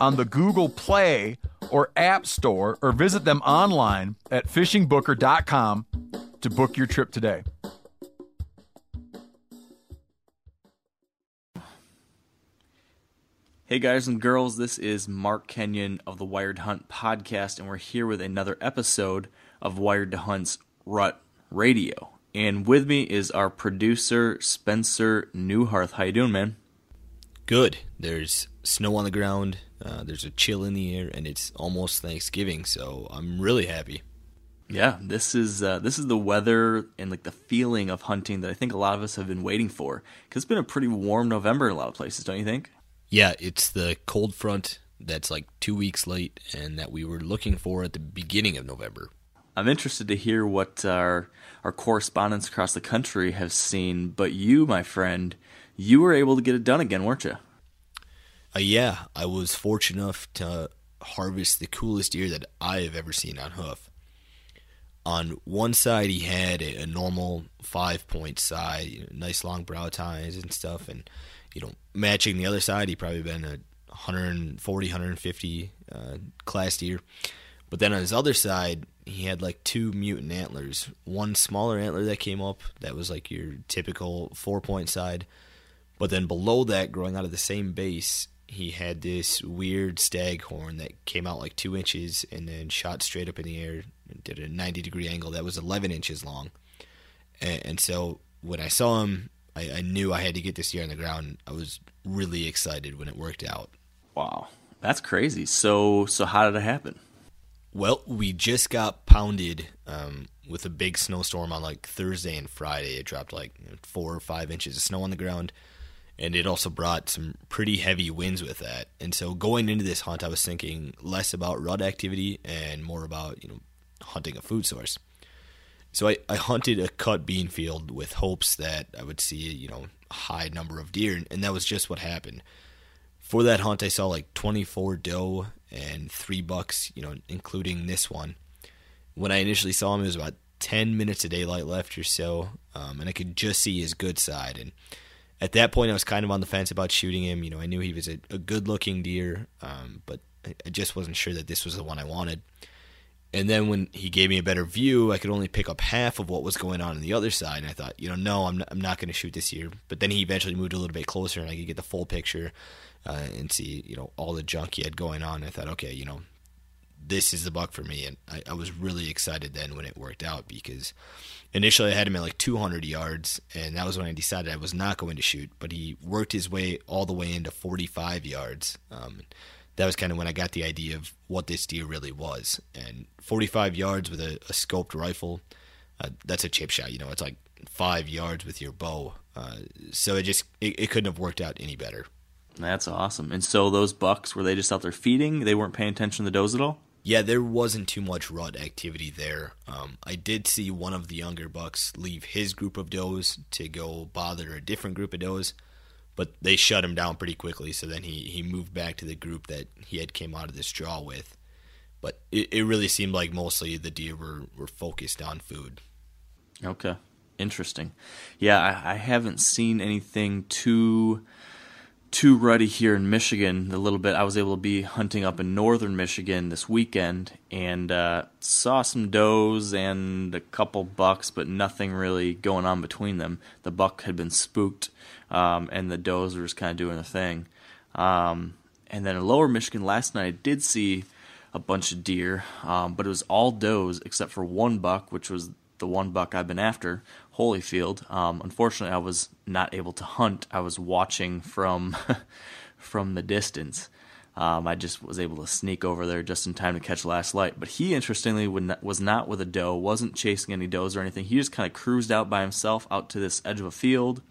on the Google Play or App Store or visit them online at fishingbooker.com to book your trip today. Hey guys and girls, this is Mark Kenyon of the Wired Hunt podcast, and we're here with another episode of Wired to Hunt's Rut Radio. And with me is our producer Spencer Neuharth. How you doing, man? Good. There's snow on the ground. Uh, there's a chill in the air, and it's almost Thanksgiving, so I'm really happy. Yeah, this is uh, this is the weather and like the feeling of hunting that I think a lot of us have been waiting for. Because it's been a pretty warm November in a lot of places, don't you think? Yeah, it's the cold front that's like two weeks late and that we were looking for at the beginning of November. I'm interested to hear what our our correspondents across the country have seen. But you, my friend, you were able to get it done again, weren't you? Uh, yeah, I was fortunate enough to harvest the coolest deer that I have ever seen on hoof. On one side, he had a, a normal five point side, you know, nice long brow tines and stuff, and you know, matching the other side, he probably been a 140, 150 uh, class deer. But then on his other side, he had like two mutant antlers. One smaller antler that came up that was like your typical four point side. But then below that, growing out of the same base, he had this weird stag horn that came out like two inches and then shot straight up in the air and did a 90 degree angle that was 11 inches long. And, and so when I saw him, I, I knew I had to get this deer on the ground. I was really excited when it worked out. Wow, that's crazy. So, so how did it happen? Well, we just got pounded um, with a big snowstorm on like Thursday and Friday. It dropped like four or five inches of snow on the ground, and it also brought some pretty heavy winds with that. And so, going into this hunt, I was thinking less about rut activity and more about you know hunting a food source. So I, I hunted a cut bean field with hopes that I would see you know a high number of deer, and that was just what happened. For that hunt, I saw like 24 doe and three bucks, you know, including this one. When I initially saw him, it was about 10 minutes of daylight left or so, um, and I could just see his good side. And at that point, I was kind of on the fence about shooting him. You know, I knew he was a, a good looking deer, um, but I, I just wasn't sure that this was the one I wanted. And then when he gave me a better view, I could only pick up half of what was going on on the other side. And I thought, you know, no, I'm not, I'm not going to shoot this year. But then he eventually moved a little bit closer, and I could get the full picture uh, and see, you know, all the junk he had going on. I thought, okay, you know, this is the buck for me. And I, I was really excited then when it worked out because initially I had him at like 200 yards, and that was when I decided I was not going to shoot. But he worked his way all the way into 45 yards. Um, that was kind of when I got the idea of what this deer really was. And 45 yards with a, a scoped rifle, uh, that's a chip shot. You know, it's like five yards with your bow. Uh, so it just it, it couldn't have worked out any better. That's awesome. And so those bucks were they just out there feeding? They weren't paying attention to the does at all. Yeah, there wasn't too much rut activity there. Um, I did see one of the younger bucks leave his group of does to go bother a different group of does but they shut him down pretty quickly. So then he, he moved back to the group that he had came out of this draw with. But it, it really seemed like mostly the deer were, were focused on food. Okay, interesting. Yeah, I, I haven't seen anything too too ruddy here in Michigan. A little bit. I was able to be hunting up in northern Michigan this weekend and uh, saw some does and a couple bucks, but nothing really going on between them. The buck had been spooked, um, and the does were just kind of doing the thing. Um, and then in Lower Michigan last night, I did see a bunch of deer, um, but it was all does except for one buck, which was the one buck I've been after, Holyfield. Um, unfortunately, I was not able to hunt. I was watching from from the distance. Um, I just was able to sneak over there just in time to catch last light. But he, interestingly, was not with a doe, wasn't chasing any does or anything. He just kind of cruised out by himself out to this edge of a field,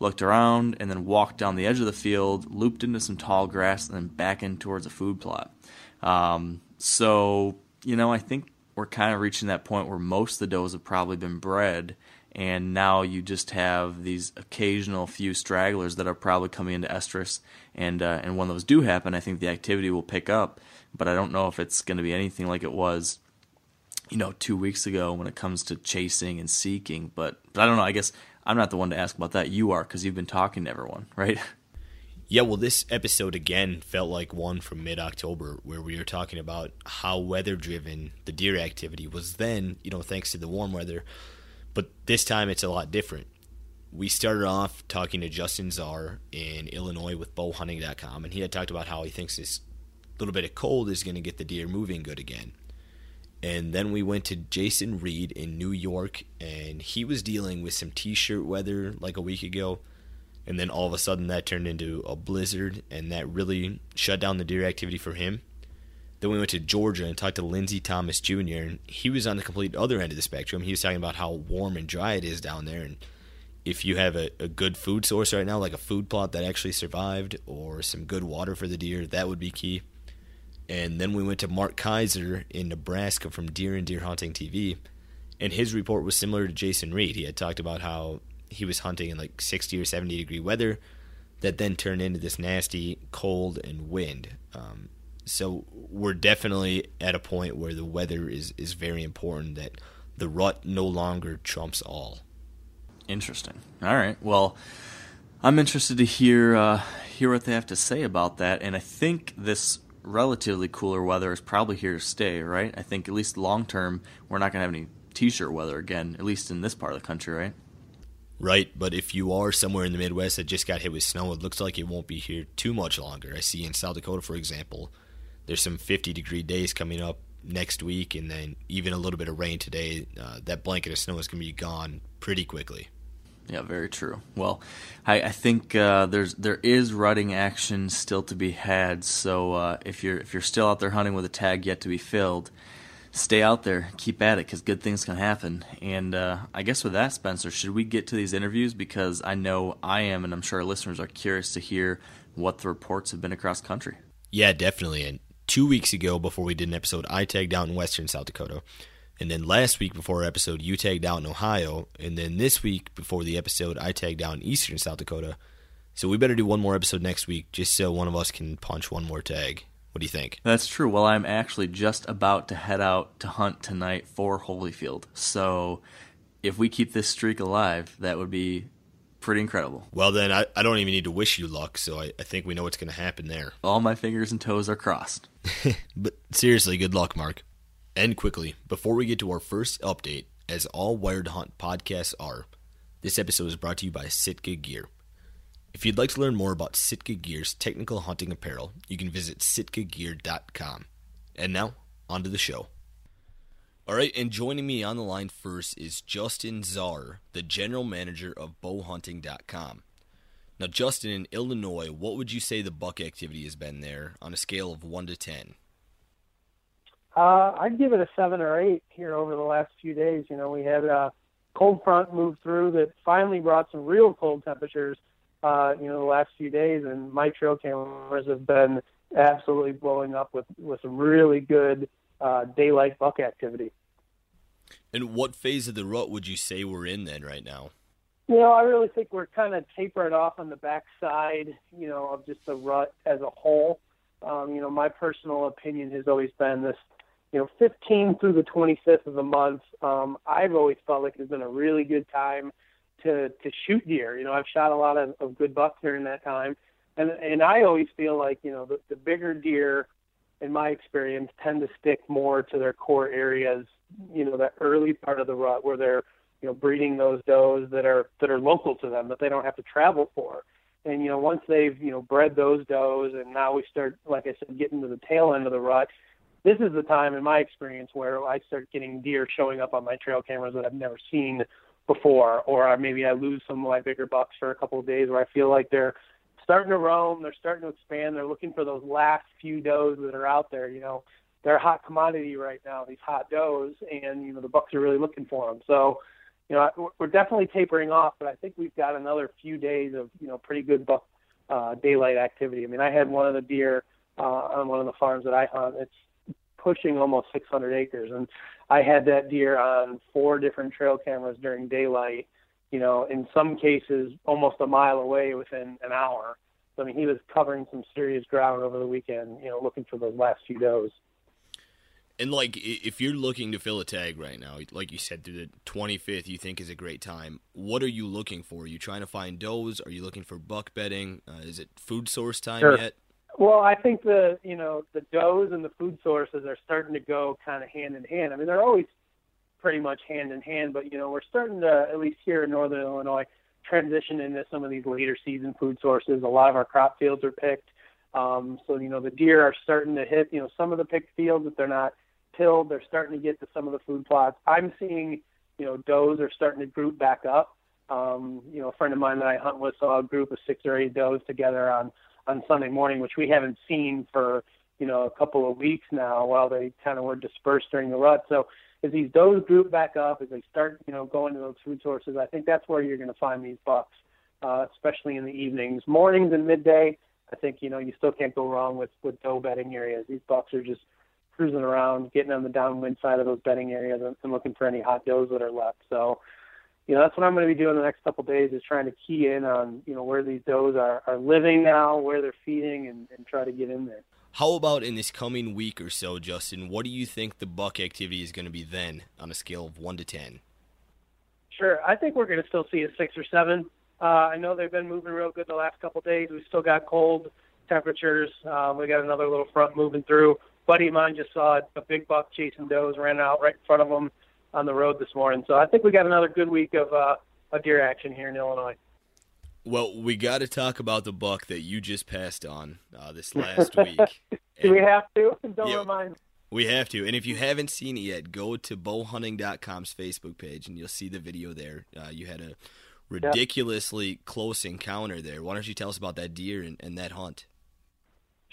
looked around, and then walked down the edge of the field, looped into some tall grass, and then back in towards a food plot. Um, so, you know, I think we're kind of reaching that point where most of the does have probably been bred and now you just have these occasional few stragglers that are probably coming into estrus, and uh, and when those do happen, I think the activity will pick up. But I don't know if it's going to be anything like it was, you know, two weeks ago when it comes to chasing and seeking. But but I don't know. I guess I'm not the one to ask about that. You are because you've been talking to everyone, right? Yeah, well, this episode again felt like one from mid October where we were talking about how weather driven the deer activity was then, you know, thanks to the warm weather but this time it's a lot different. We started off talking to Justin Zarr in Illinois with bowhunting.com, and he had talked about how he thinks this little bit of cold is going to get the deer moving good again. And then we went to Jason Reed in New York, and he was dealing with some t shirt weather like a week ago. And then all of a sudden that turned into a blizzard, and that really shut down the deer activity for him. Then we went to Georgia and talked to Lindsay Thomas Jr. and he was on the complete other end of the spectrum. He was talking about how warm and dry it is down there, and if you have a, a good food source right now, like a food plot that actually survived, or some good water for the deer, that would be key. And then we went to Mark Kayser in Nebraska from Deer and Deer Hunting TV, and his report was similar to Jason Reed. He had talked about how he was hunting in like 60 or 70 degree weather that then turned into this nasty cold and wind. Um, so we're definitely at a point where the weather is, is very important that the rut no longer trumps all. Interesting. All right. Well, I'm interested to hear uh, hear what they have to say about that, and I think this relatively cooler weather is probably here to stay. Right? I think at least long term, we're not going to have any t-shirt weather again, at least in this part of the country. Right? Right, but if you are somewhere in the Midwest that just got hit with snow, it looks like it won't be here too much longer. I see in South Dakota, for example, there's some 50 degree days coming up next week, and then even a little bit of rain today. Uh, that blanket of snow is going to be gone pretty quickly. Yeah, very true. Well, I, I think uh, there's there is rutting action still to be had. So uh, if you're if you're still out there hunting with a tag yet to be filled, stay out there, keep at it, because good things can happen. And uh, I guess with that, Spencer, should we get to these interviews? Because I know I am, and I'm sure our listeners are curious to hear what the reports have been across country. Yeah, definitely. And two weeks ago before we did an episode, I tagged out in Western South Dakota. And then last week before our episode, you tagged out in Ohio. And then this week before the episode, I tagged out in Eastern South Dakota. So we better do one more episode next week just so one of us can punch one more tag. What do you think? That's true. Well, I'm actually just about to head out to hunt tonight for Holyfield. So if we keep this streak alive, that would be pretty incredible. Well, then I, I don't even need to wish you luck, so I, I think we know what's going to happen there. All my fingers and toes are crossed. but seriously, good luck, Mark. And quickly, before we get to our first update, as all Wired Hunt podcasts are, this episode is brought to you by Sitka Gear. If you'd like to learn more about Sitka Gear's technical hunting apparel, you can visit sitkagear.com. And now, on to the show. All right, and joining me on the line first is Justin Zarr, the general manager of bowhunting.com. Now, Justin, in Illinois, what would you say the buck activity has been there on a scale of 1 to 10? Uh, I'd give it a 7 or 8 here over the last few days. You know, we had a cold front move through that finally brought some real cold temperatures, uh, you know, the last few days, and my trail cameras have been absolutely blowing up with, with some really good uh, daylight buck activity. And what phase of the rut would you say we're in then right now? You know, I really think we're kind of tapering off on the backside, you know, of just the rut as a whole. Um, you know, my personal opinion has always been this, you know, 15 through the 25th of the month. Um, I've always felt like it's been a really good time to to shoot deer. You know, I've shot a lot of, of good bucks during that time, and and I always feel like you know the, the bigger deer in my experience, tend to stick more to their core areas. You know, that early part of the rut where they're, you know, breeding those does that are that are local to them that they don't have to travel for. And you know, once they've you know bred those does, and now we start, like I said, getting to the tail end of the rut. This is the time, in my experience, where I start getting deer showing up on my trail cameras that I've never seen before, or maybe I lose some of my bigger bucks for a couple of days where I feel like they're starting to roam, they're starting to expand, they're looking for those last few does that are out there. You know, they're a hot commodity right now, these hot does, and you know the bucks are really looking for them. So you know, we're definitely tapering off, but I think we've got another few days of, you know, pretty good uh, daylight activity. I mean, I had one of the deer uh, on one of the farms that I hunt. It's pushing almost 600 acres, and I had that deer on four different trail cameras during daylight. You know, in some cases, almost a mile away within an hour. So, I mean, he was covering some serious ground over the weekend. You know, looking for those last few does. And like, if you're looking to fill a tag right now, like you said, through the 25th, you think is a great time. What are you looking for? Are you trying to find does? Are you looking for buck bedding? Uh, is it food source time sure. yet? Well, I think the you know the does and the food sources are starting to go kind of hand in hand. I mean, they're always pretty much hand in hand, but you know we're starting to at least here in northern Illinois transition into some of these later season food sources. A lot of our crop fields are picked, um, so you know the deer are starting to hit you know some of the picked fields if they're not tilled. They're starting to get to some of the food plots. I'm seeing, you know, does are starting to group back up. Um, you know, a friend of mine that I hunt with saw a group of six or eight does together on on Sunday morning, which we haven't seen for you know a couple of weeks now, while they kind of were dispersed during the rut. So as these does group back up, as they start you know going to those food sources, I think that's where you're going to find these bucks, uh, especially in the evenings, mornings and midday. I think you know you still can't go wrong with with doe bedding areas. These bucks are just cruising around, getting on the downwind side of those bedding areas and, and looking for any hot does that are left. So, you know, that's what I'm going to be doing the next couple of days is trying to key in on, you know, where these does are, are living now, where they're feeding, and, and try to get in there. How about in this coming week or so, Justin? What do you think the buck activity is going to be then on a scale of 1 to 10? Sure. I think we're going to still see a 6 or 7. Uh, I know they've been moving real good the last couple of days. We've still got cold temperatures. Uh, we got another little front moving through buddy of mine just saw a big buck chasing does, ran out right in front of him on the road this morning. So I think we got another good week of uh, of deer action here in Illinois. Well, we got to talk about the buck that you just passed on uh, this last week. Do and, we have to? Don't yeah, remind. We have to. And if you haven't seen it yet, go to bowhunting.com's Facebook page and you'll see the video there. Uh, you had a ridiculously yep. close encounter there. Why don't you tell us about that deer and, and that hunt?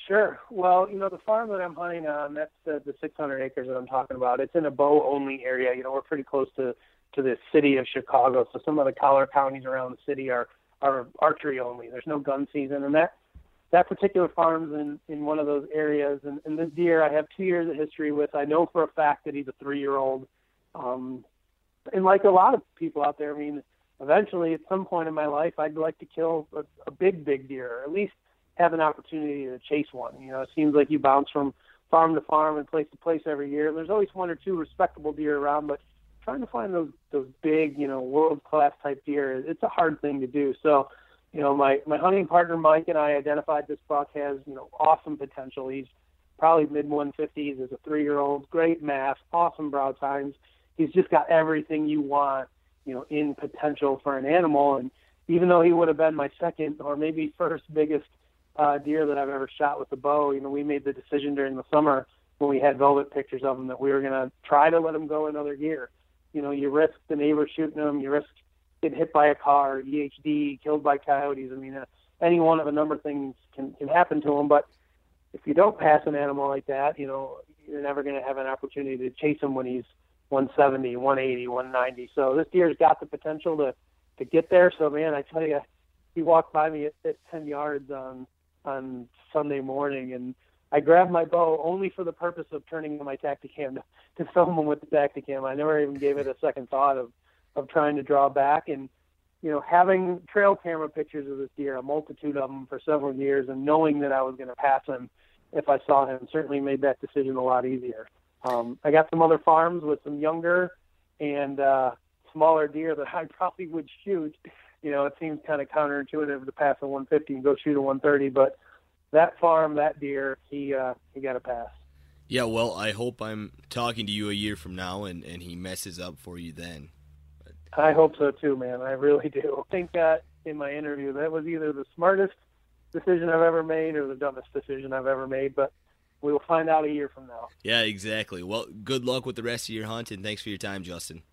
Sure. Well, you know, the farm that I'm hunting on, that's the, the 600 acres that I'm talking about. It's in a bow only area. You know, we're pretty close to, to the city of Chicago. So some of the collar counties around the city are, are archery only. There's no gun season. And that, that particular farm's in, in one of those areas. And, and this deer I have two years of history with. I know for a fact that he's a three year old. Um, and like a lot of people out there, I mean, eventually at some point in my life, I'd like to kill a, a big, big deer, or at least have an opportunity to chase one. You know, it seems like you bounce from farm to farm and place to place every year. There's always one or two respectable deer around, but trying to find those those big, you know, world class type deer, it's a hard thing to do. So, you know, my my hunting partner Mike and I identified this buck has, you know, awesome potential. He's probably mid 150s as a three year old, great mass, awesome brow tines. He's just got everything you want, you know, in potential for an animal. And even though he would have been my second or maybe first biggest uh, deer that I've ever shot with a bow. You know, we made the decision during the summer when we had velvet pictures of them that we were going to try to let them go another year. You know, you risk the neighbor shooting them, you risk getting hit by a car, EHD, killed by coyotes. I mean, uh, any one of a number of things can can happen to them. But if you don't pass an animal like that, you know, you're never going to have an opportunity to chase him when he's 170, 180, 190. So this deer's got the potential to to get there. So man, I tell you, he walked by me at, at 10 yards on on Sunday morning, and I grabbed my bow only for the purpose of turning on my Tactacam to, to film them with the Tactacam. I never even gave it a second thought of of trying to draw back and you know having trail camera pictures of this deer, a multitude of them for several years, and knowing that I was going to pass him if I saw him certainly made that decision a lot easier. Um, I got some other farms with some younger and uh, smaller deer that I probably would shoot you know, it seems kind of counterintuitive to pass a 150 and go shoot a 130, but that farm, that deer, he uh, he got a pass. Yeah, well, I hope I'm talking to you a year from now and, and he messes up for you then. I hope so too, man. I really do. I think that in my interview. That was either the smartest decision I've ever made or the dumbest decision I've ever made. But we will find out a year from now. Yeah, exactly. Well, good luck with the rest of your hunt, and thanks for your time, Justin.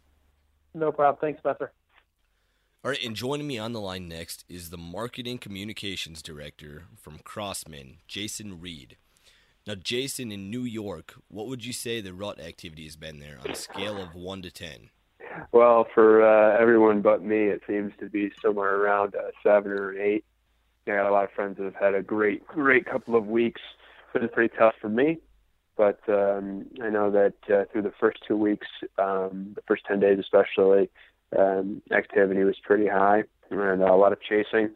No problem. Thanks, Spencer. All right, and joining me on the line next is the Marketing Communications Director from Crosman, Jason Reed. Now, Jason, in New York, what would you say the rut activity has been there on a scale of 1 to 10? Well, for uh, everyone but me, it seems to be somewhere around a 7 or 8. I got a lot of friends that have had a great, great couple of weeks. It's been pretty tough for me, but um, I know that uh, through the first two weeks, um, the first 10 days especially, um, activity was pretty high and uh, a lot of chasing,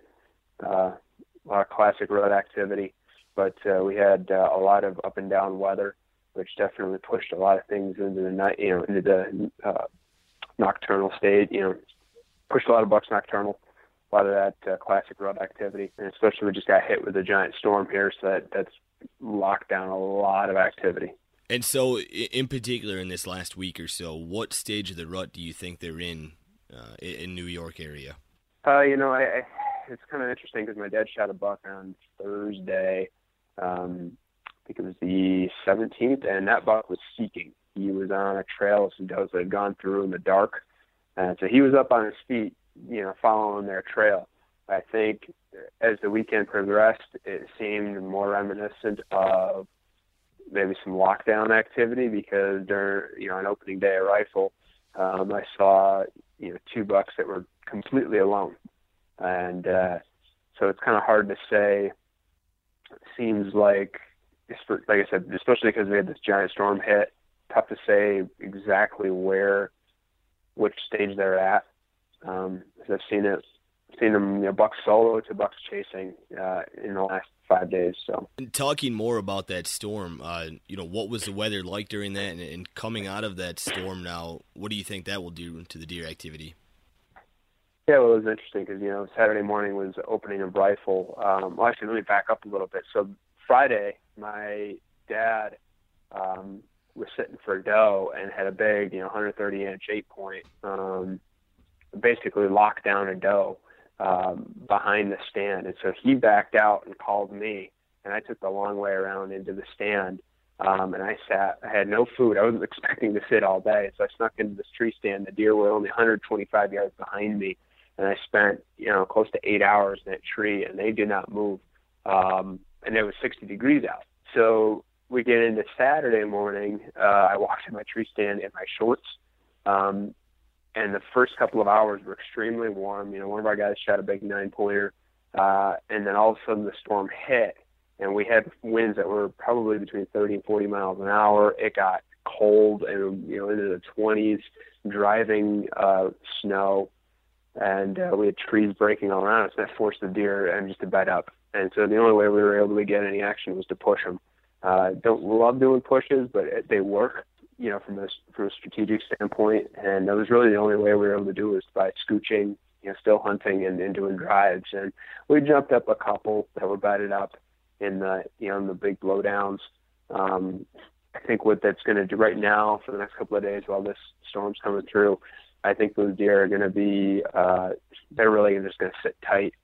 uh, a lot of classic road activity. But uh, we had uh, a lot of up and down weather, which definitely pushed a lot of things into the night, you know, into the uh, nocturnal state. You know, pushed a lot of bucks nocturnal, a lot of that uh, classic road activity, and especially we just got hit with a giant storm here, so that that's locked down a lot of activity. And so, in particular, in this last week or so, what stage of the rut do you think they're in uh, in New York area? Uh, you know, I, I it's kind of interesting because my dad shot a buck on Thursday. Um, I think it was the 17th, and that buck was seeking. He was on a trail of some does that had gone through in the dark, and so he was up on his feet, you know, following their trail. I think as the weekend progressed, it seemed more reminiscent of maybe some lockdown activity because during, you know, an opening day of rifle, um, I saw you know two bucks that were completely alone, and uh, so it's kind of hard to say. Seems like, like I said, especially because we had this giant storm hit, tough to say exactly where, which stage they're at. Um, I've seen it, seen them, you know, bucks solo to bucks chasing uh, in the last five days. So, and talking more about that storm, uh, you know, what was the weather like during that, and, and, coming out of that storm now, what do you think that will do to the deer activity? Yeah, well, it was interesting because you know Saturday morning was opening of rifle. Um, well, actually, let me back up a little bit. So Friday, my dad um, was sitting for a doe and had a big, you know, 130 inch eight point, um, basically locked down a doe um, behind the stand. And so he backed out and called me, and I took the long way around into the stand. Um, and I sat. I had no food. I wasn't expecting to sit all day, so I snuck into this tree stand. The deer were only 125 yards behind me, and I spent you know close to eight hours in that tree, and they did not move. Um, and it was 60 degrees out. So we get into Saturday morning. Uh, I walked in my tree stand in my shorts. Um, and the first couple of hours were extremely warm. You know, one of our guys shot a big nine pointer, uh, and then all of a sudden the storm hit, and we had winds that were probably between 30 and 40 miles an hour. It got cold and you know into the 20s, driving uh, snow, and uh, we had trees breaking all around us. That forced the deer and just to bed up. And so the only way we were able to get any action was to push them. Uh, don't love doing pushes, but it, they work you know, from a from a strategic standpoint, and that was really the only way we were able to do it was by scooching, you know, still hunting and, and doing drives. And we jumped up a couple that were batted up in the you know in the big blowdowns. Um, I think what that's going to do right now for the next couple of days while this storm's coming through, I think those deer are going to be uh, they're really just going to sit tight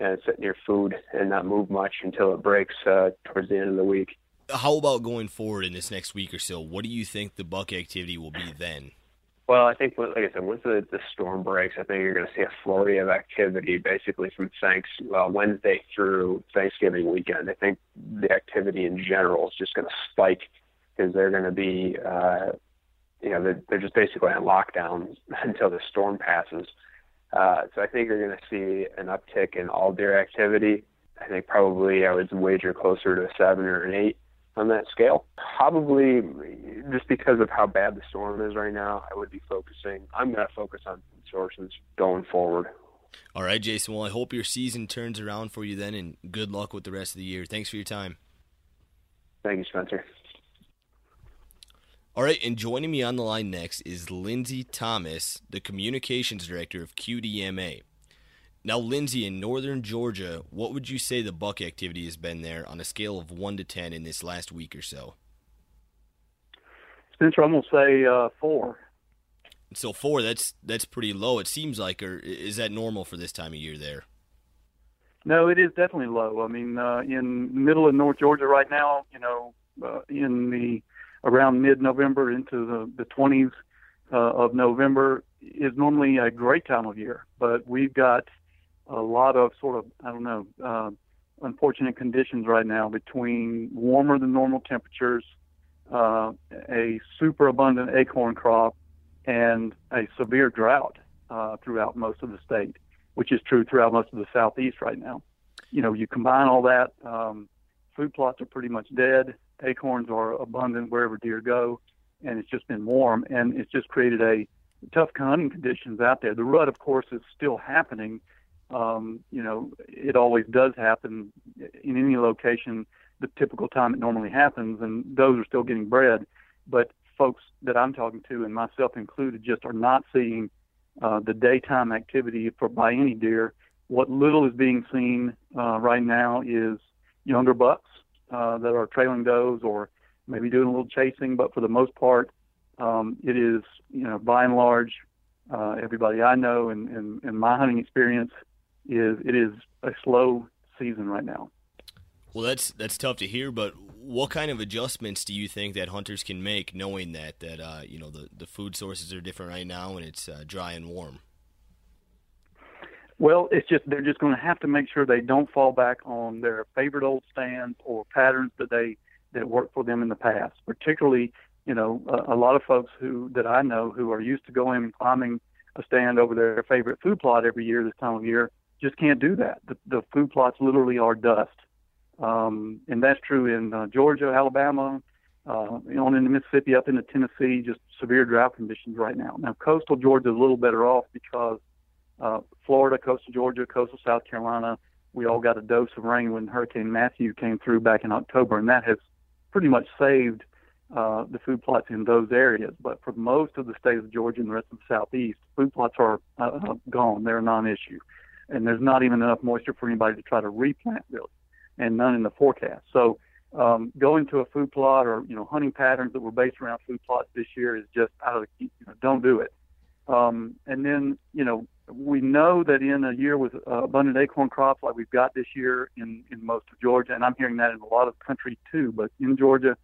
and sit near food and not move much until it breaks uh, towards the end of the week how about going forward in this next week or so? What do you think the buck activity will be then? Well, I think, like I said, once the, the storm breaks, I think you're going to see a flurry of activity basically from thanks well, Wednesday through Thanksgiving weekend. I think the activity in general is just going to spike because they're going to be, uh, you know, they're, they're just basically on lockdown until the storm passes. Uh, so I think you're going to see an uptick in all deer activity. I think probably I would wager closer to a seven or an eight on that scale. Probably just because of how bad the storm is right now, I would be focusing. I'm going to focus on sources going forward. All right, Jason. Well, I hope your season turns around for you then, and good luck with the rest of the year. Thanks for your time. Thank you, Spencer. All right, and joining me on the line next is Lindsay Thomas, the communications director of QDMA. Now, Lindsay, in northern Georgia, what would you say the buck activity has been there on a scale of 1 to 10 in this last week or so? Spencer, I'm going to say uh, 4. So 4, that's that's pretty low, it seems like, or is that normal for this time of year there? No, it is definitely low. I mean, uh, in middle of North Georgia right now, you know, uh, in the around mid-November into the the 20s uh, of November is normally a great time of year, but we've got a lot of sort of I don't know uh, unfortunate conditions right now between warmer than normal temperatures, uh, a super abundant acorn crop, and a severe drought uh, throughout most of the state, which is true throughout most of the southeast right now. You know, you combine all that, um, food plots are pretty much dead. Acorns are abundant wherever deer go, and it's just been warm, and it's just created a tough hunting conditions out there. The rut, of course, is still happening. Um, you know, it always does happen in any location, the typical time it normally happens, and those are still getting bred. But folks that I'm talking to, and myself included, just are not seeing uh, the daytime activity for by any deer. What little is being seen uh, right now is younger bucks uh, that are trailing does or maybe doing a little chasing, but for the most part, um, it is, you know, by and large, uh, everybody I know and, and, and my hunting experience is it is a slow season right now. Well, that's that's tough to hear, but what kind of adjustments do you think that hunters can make, knowing that that uh, you know the the food sources are different right now and it's uh, dry and warm? Well, it's just they're just going to have to make sure they don't fall back on their favorite old stands or patterns that they that worked for them in the past. Particularly, you know, a, a lot of folks who that I know who are used to going and climbing a stand over their favorite food plot every year this time of year just can't do that. The, the food plots literally are dust. Um, and that's true in uh, Georgia, Alabama, uh, on into Mississippi, up into Tennessee, just severe drought conditions right now. Now, coastal Georgia is a little better off because uh, Florida, coastal Georgia, coastal South Carolina, we all got a dose of rain when Hurricane Matthew came through back in October, and that has pretty much saved uh, the food plots in those areas. But for most of the state of Georgia and the rest of the southeast, food plots are uh, gone; they're a non-issue and there's not even enough moisture for anybody to try to replant really, and none in the forecast. So um, going to a food plot or you know hunting patterns that were based around food plots this year is just out of the you know, don't do it. Um, and then you know we know that in a year with uh, abundant acorn crops like we've got this year in in most of Georgia, and I'm hearing that in a lot of country too, but in Georgia,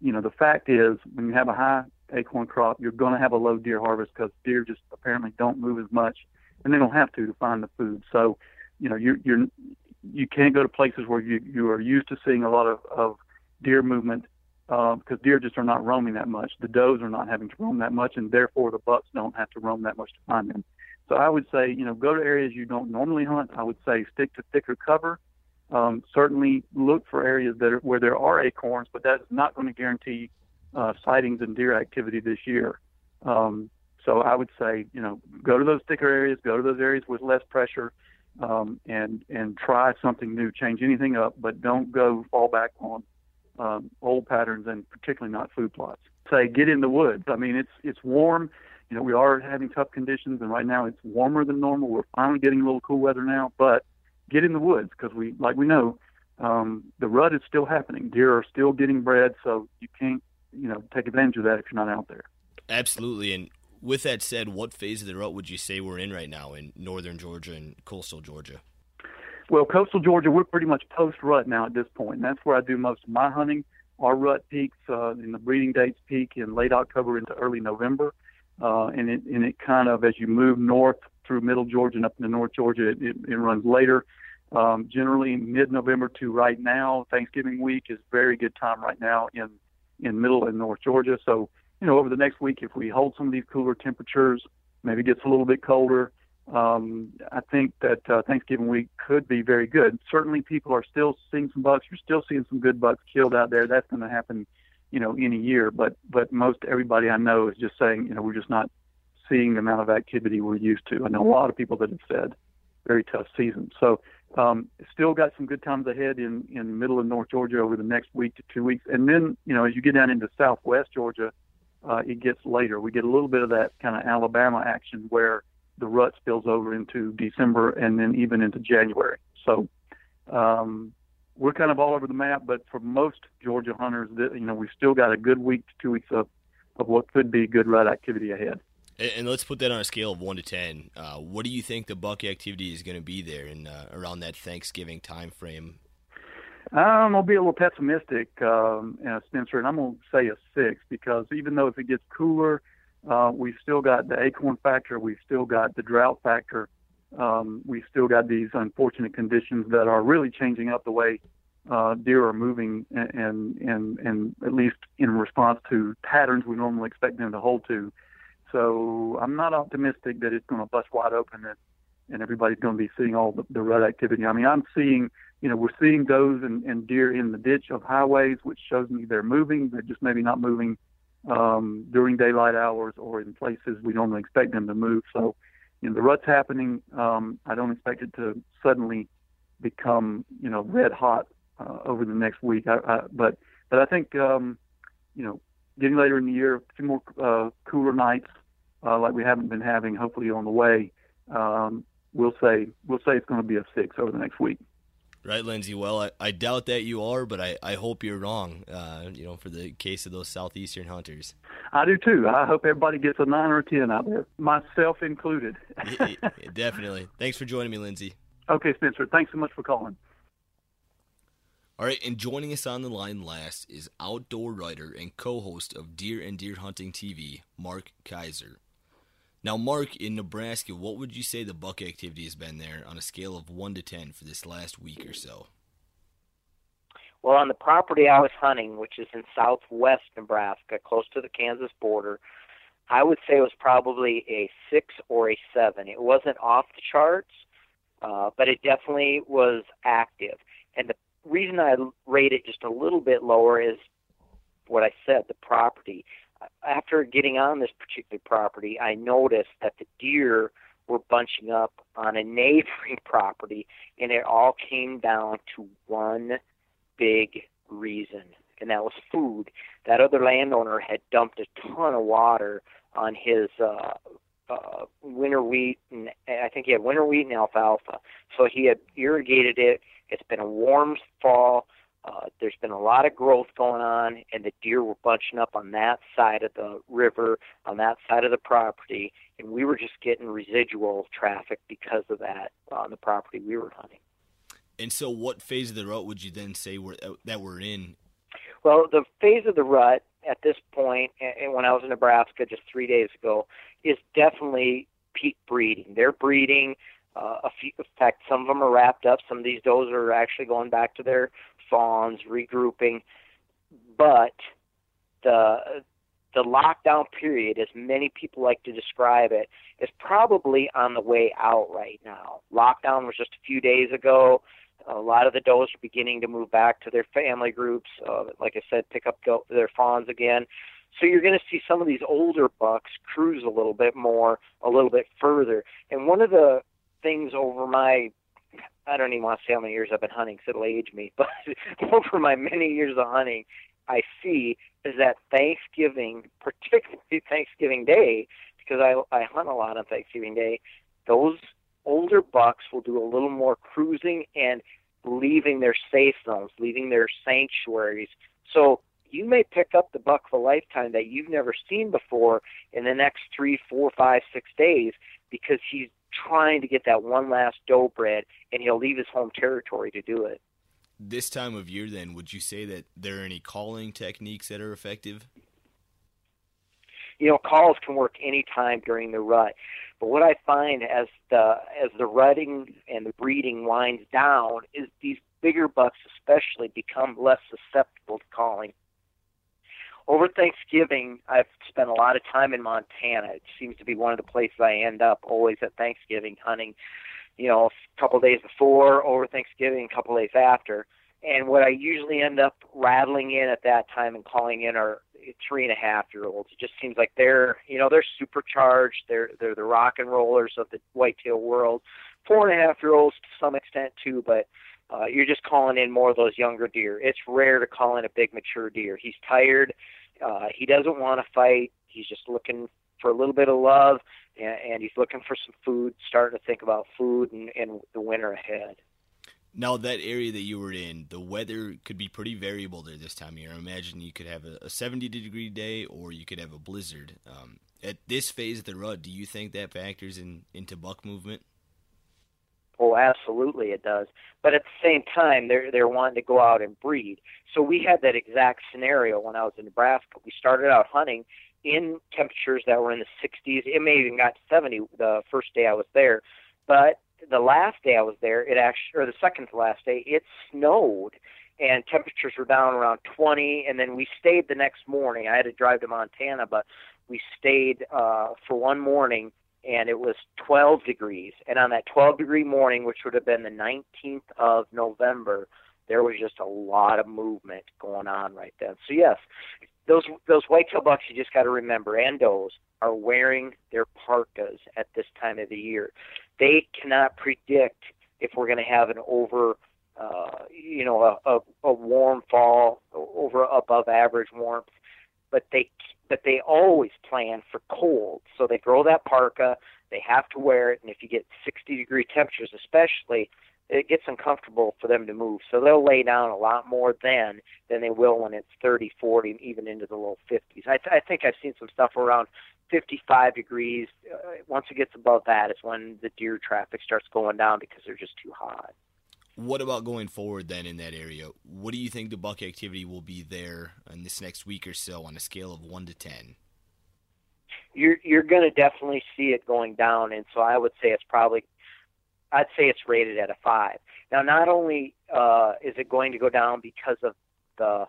you know the fact is when you have a high acorn crop, you're going to have a low deer harvest because deer just apparently don't move as much and they don't have to to find the food. So, you know, you're you're you can't go to places where you you are used to seeing a lot of of deer movement uh, because deer just are not roaming that much. The does are not having to roam that much, and therefore the bucks don't have to roam that much to find them. So I would say, you know, go to areas you don't normally hunt. I would say stick to thicker cover. Um, certainly look for areas that are, where there are acorns, but that's not going to guarantee uh, sightings and deer activity this year. Um, so I would say, you know, go to those thicker areas, go to those areas with less pressure, um, and and try something new. Change anything up, but don't go fall back on um, old patterns, and particularly not food plots. Say get in the woods. I mean, it's it's warm. You know, we are having tough conditions, and right now it's warmer than normal. We're finally getting a little cool weather now, but get in the woods because we, like we know, um, the rut is still happening. Deer are still getting bred, so you can't, you know, take advantage of that if you're not out there. Absolutely, and with that said, what phase of the rut would you say we're in right now in northern Georgia and coastal Georgia? Well, coastal Georgia, we're pretty much post rut now at this point. That's where I do most of my hunting. Our rut peaks uh, in the breeding dates peak in late October into early November, uh, and it and it kind of as you move north through middle Georgia and up into North Georgia, it, it, it runs later. Um, generally, mid-November to right now, Thanksgiving week is very good time right now in in middle and North Georgia. So you know, over the next week, if we hold some of these cooler temperatures, maybe gets a little bit colder, um, I think that uh, Thanksgiving week could be very good. Certainly, people are still seeing some bucks. You're still seeing some good bucks killed out there. That's going to happen, you know, any year. But but most everybody I know is just saying, you know, we're just not seeing the amount of activity we're used to. I know a lot of people that have said very tough season. So um, still got some good times ahead in in middle of North Georgia over the next week to two weeks, and then you know as you get down into Southwest Georgia uh, it gets later. We get a little bit of that kind of Alabama action where the rut spills over into December and then even into January. So um, we're kind of all over the map, but for most Georgia hunters, you know, we've still got a good week to two weeks of, of what could be good rut activity ahead. And, let's put that on a scale of one to ten. Uh, what do you think the buck activity is going to be there in uh, around that Thanksgiving time frame? I'm gonna be a little pessimistic, um, know, Spencer, and I'm gonna say a six because even though if it gets cooler, uh, we've still got the acorn factor, we've still got the drought factor, um, we've still got these unfortunate conditions that are really changing up the way uh, deer are moving, and, and and at least in response to patterns we normally expect them to hold to. So I'm not optimistic that it's going to bust wide open and, and everybody's going to be seeing all the, the rut activity. I mean, I'm seeing, you know, we're seeing does and, and deer in the ditch of highways, which shows me they're moving. They're just maybe not moving um, during daylight hours or in places we normally expect them to move. So, you know, the rut's happening. Um, I don't expect it to suddenly become, you know, red hot uh, over the next week. I, I, but, but I think, um, you know, getting later in the year, a few more uh, cooler nights uh, like we haven't been having, hopefully on the way. Um, we'll say we'll say it's going to be a six over the next week. Right, Lindsay. Well, I, I doubt that you are, but I, I hope you're wrong. Uh, you know, for the case of those southeastern hunters. I do too. I hope everybody gets a nine or a ten out there, myself included. yeah, yeah, definitely. Thanks for joining me, Lindsay. Okay, Spencer. Thanks so much for calling. All right, and joining us on the line last is outdoor writer and co-host of Deer and Deer Hunting TV, Mark Kayser. Now, Mark, in Nebraska, what would you say the buck activity has been there on a scale of 1 to 10 for this last week or so? Well, on the property I was hunting, which is in southwest Nebraska, close to the Kansas border, I would say it was probably a 6 or a 7. It wasn't off the charts, uh, but it definitely was active. And the reason I rate it just a little bit lower is what I said the property. After getting on this particular property, I noticed that the deer were bunching up on a neighboring property, and it all came down to one big reason, and that was food. That other landowner had dumped a ton of water on his uh, uh, winter wheat, and I think he had winter wheat and alfalfa. So he had irrigated it it's been a warm fall. Uh, there's been a lot of growth going on, and the deer were bunching up on that side of the river, on that side of the property, and we were just getting residual traffic because of that on the property we were hunting. And so, what phase of the rut would you then say we're, uh, that we're in? Well, the phase of the rut at this point, and when I was in Nebraska just three days ago, is definitely peak breeding. They're breeding uh, a few, in fact, some of them are wrapped up. Some of these does are actually going back to their fawns, regrouping. But the the lockdown period, as many people like to describe it, is probably on the way out right now. Lockdown was just a few days ago. A lot of the does are beginning to move back to their family groups. Uh, like I said, pick up their fawns again. So you're going to see some of these older bucks cruise a little bit more, a little bit further. And one of the things over my I don't even want to say how many years I've been hunting because it'll age me, but over my many years of hunting, I see is that Thanksgiving, particularly Thanksgiving Day, because I I hunt a lot on Thanksgiving Day, those older bucks will do a little more cruising and leaving their safe zones, leaving their sanctuaries. So you may pick up the buck of a lifetime that you've never seen before in the next three, four, five, six days because he's trying to get that one last doe bred, and he'll leave his home territory to do it. This time of year, then, would you say that there are any calling techniques that are effective? You know, calls can work any time during the rut, but what I find as the as the rutting and the breeding winds down is these bigger bucks, especially, become less susceptible to calling over Thanksgiving, I've spent a lot of time in Montana. It seems to be one of the places I end up always at Thanksgiving hunting. You know, a couple of days before, over Thanksgiving, a couple of days after. And what I usually end up rattling in at that time and calling in are three and a half year olds. It just seems like they're, you know, they're supercharged. They're they're the rock and rollers of the whitetail world. Four and a half year olds to some extent too, but uh, you're just calling in more of those younger deer. It's rare to call in a big mature deer. He's tired. Uh, he doesn't want to fight. He's just looking for a little bit of love, and, and he's looking for some food. Starting to think about food and, and the winter ahead. Now that area that you were in, the weather could be pretty variable there this time of year. I imagine you could have a, a 70 degree day, or you could have a blizzard. Um, at this phase of the rut, do you think that factors in into buck movement? Oh, absolutely, it does. But at the same time, they're they're wanting to go out and breed. So we had that exact scenario when I was in Nebraska. We started out hunting in temperatures that were in the 60s. It may even got to 70 the first day I was there, but the last day I was there, it actually, or the second to last day, it snowed and temperatures were down around 20. And then we stayed the next morning. I had to drive to Montana, but we stayed uh, for one morning and it was 12 degrees. And on that 12 degree morning, which would have been the 19th of November, there was just a lot of movement going on right then. So yes, those those whitetail bucks you just got to remember and does are wearing their parkas at this time of the year. They cannot predict if we're going to have an over uh, you know a, a, a warm fall over above average warmth, but they but they always plan for cold. So they grow that parka. They have to wear it, and if you get 60 degree temperatures, especially, it gets uncomfortable for them to move. So they'll lay down a lot more then than they will when it's 30, 40, even into the low 50s. I, th- I think I've seen some stuff around 55 degrees. Uh, once it gets above that, it's when the deer traffic starts going down because they're just too hot. What about going forward then in that area? What do you think the buck activity will be there in this next week or so on a scale of one to ten? You're you're going to definitely see it going down, and so I would say it's probably I'd say it's rated at a five. Now, not only uh, is it going to go down because of the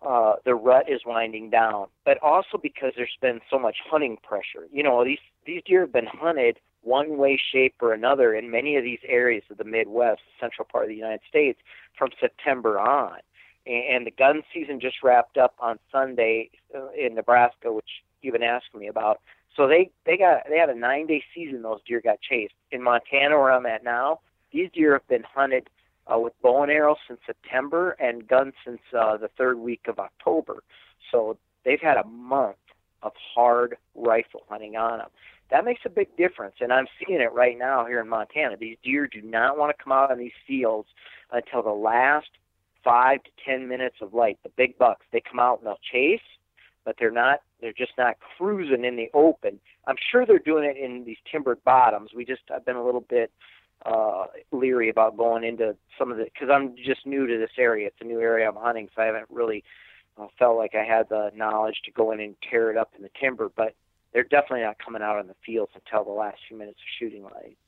uh, the rut is winding down, but also because there's been so much hunting pressure. You know, these these deer have been hunted one way, shape, or another in many of these areas of the Midwest, the central part of the United States, from September on. And the gun season just wrapped up on Sunday uh, in Nebraska, which you've been asking me about. So they they got they had a nine day season. Those deer got chased in Montana, where I'm at now. These deer have been hunted uh, with bow and arrow since September and guns since uh, the third week of October. So they've had a month of hard rifle hunting on them. That makes a big difference, and I'm seeing it right now here in Montana. These deer do not want to come out on these fields until the last five to ten minutes of light. The big bucks, they come out and they'll chase, but they're not they're just not cruising in the open. I'm sure they're doing it in these timbered bottoms. We just I've been a little bit uh leery about going into some of the because I'm just new to this area. It's a new area I'm hunting, so I haven't really uh, felt like I had the knowledge to go in and tear it up in the timber. But they're definitely not coming out on the fields until the last few minutes of shooting light.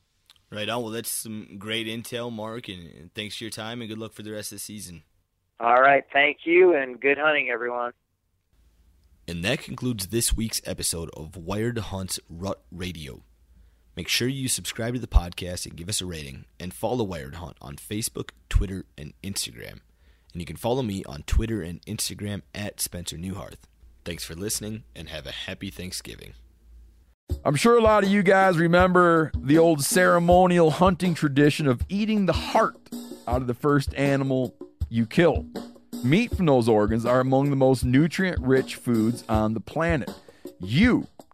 Right on. Well, that's some great intel, Mark, and thanks for your time and good luck for the rest of the season. All right. Thank you, and good hunting, everyone. And that concludes this week's episode of Wired Hunt's Rut Radio. Make sure you subscribe to the podcast and give us a rating, and follow Wired Hunt on Facebook, Twitter, and Instagram. And you can follow me on Twitter and Instagram at Spencer Neuharth. Thanks for listening, and have a happy Thanksgiving. I'm sure a lot of you guys remember the old ceremonial hunting tradition of eating the heart out of the first animal you kill. Meat from those organs are among the most nutrient rich foods on the planet. You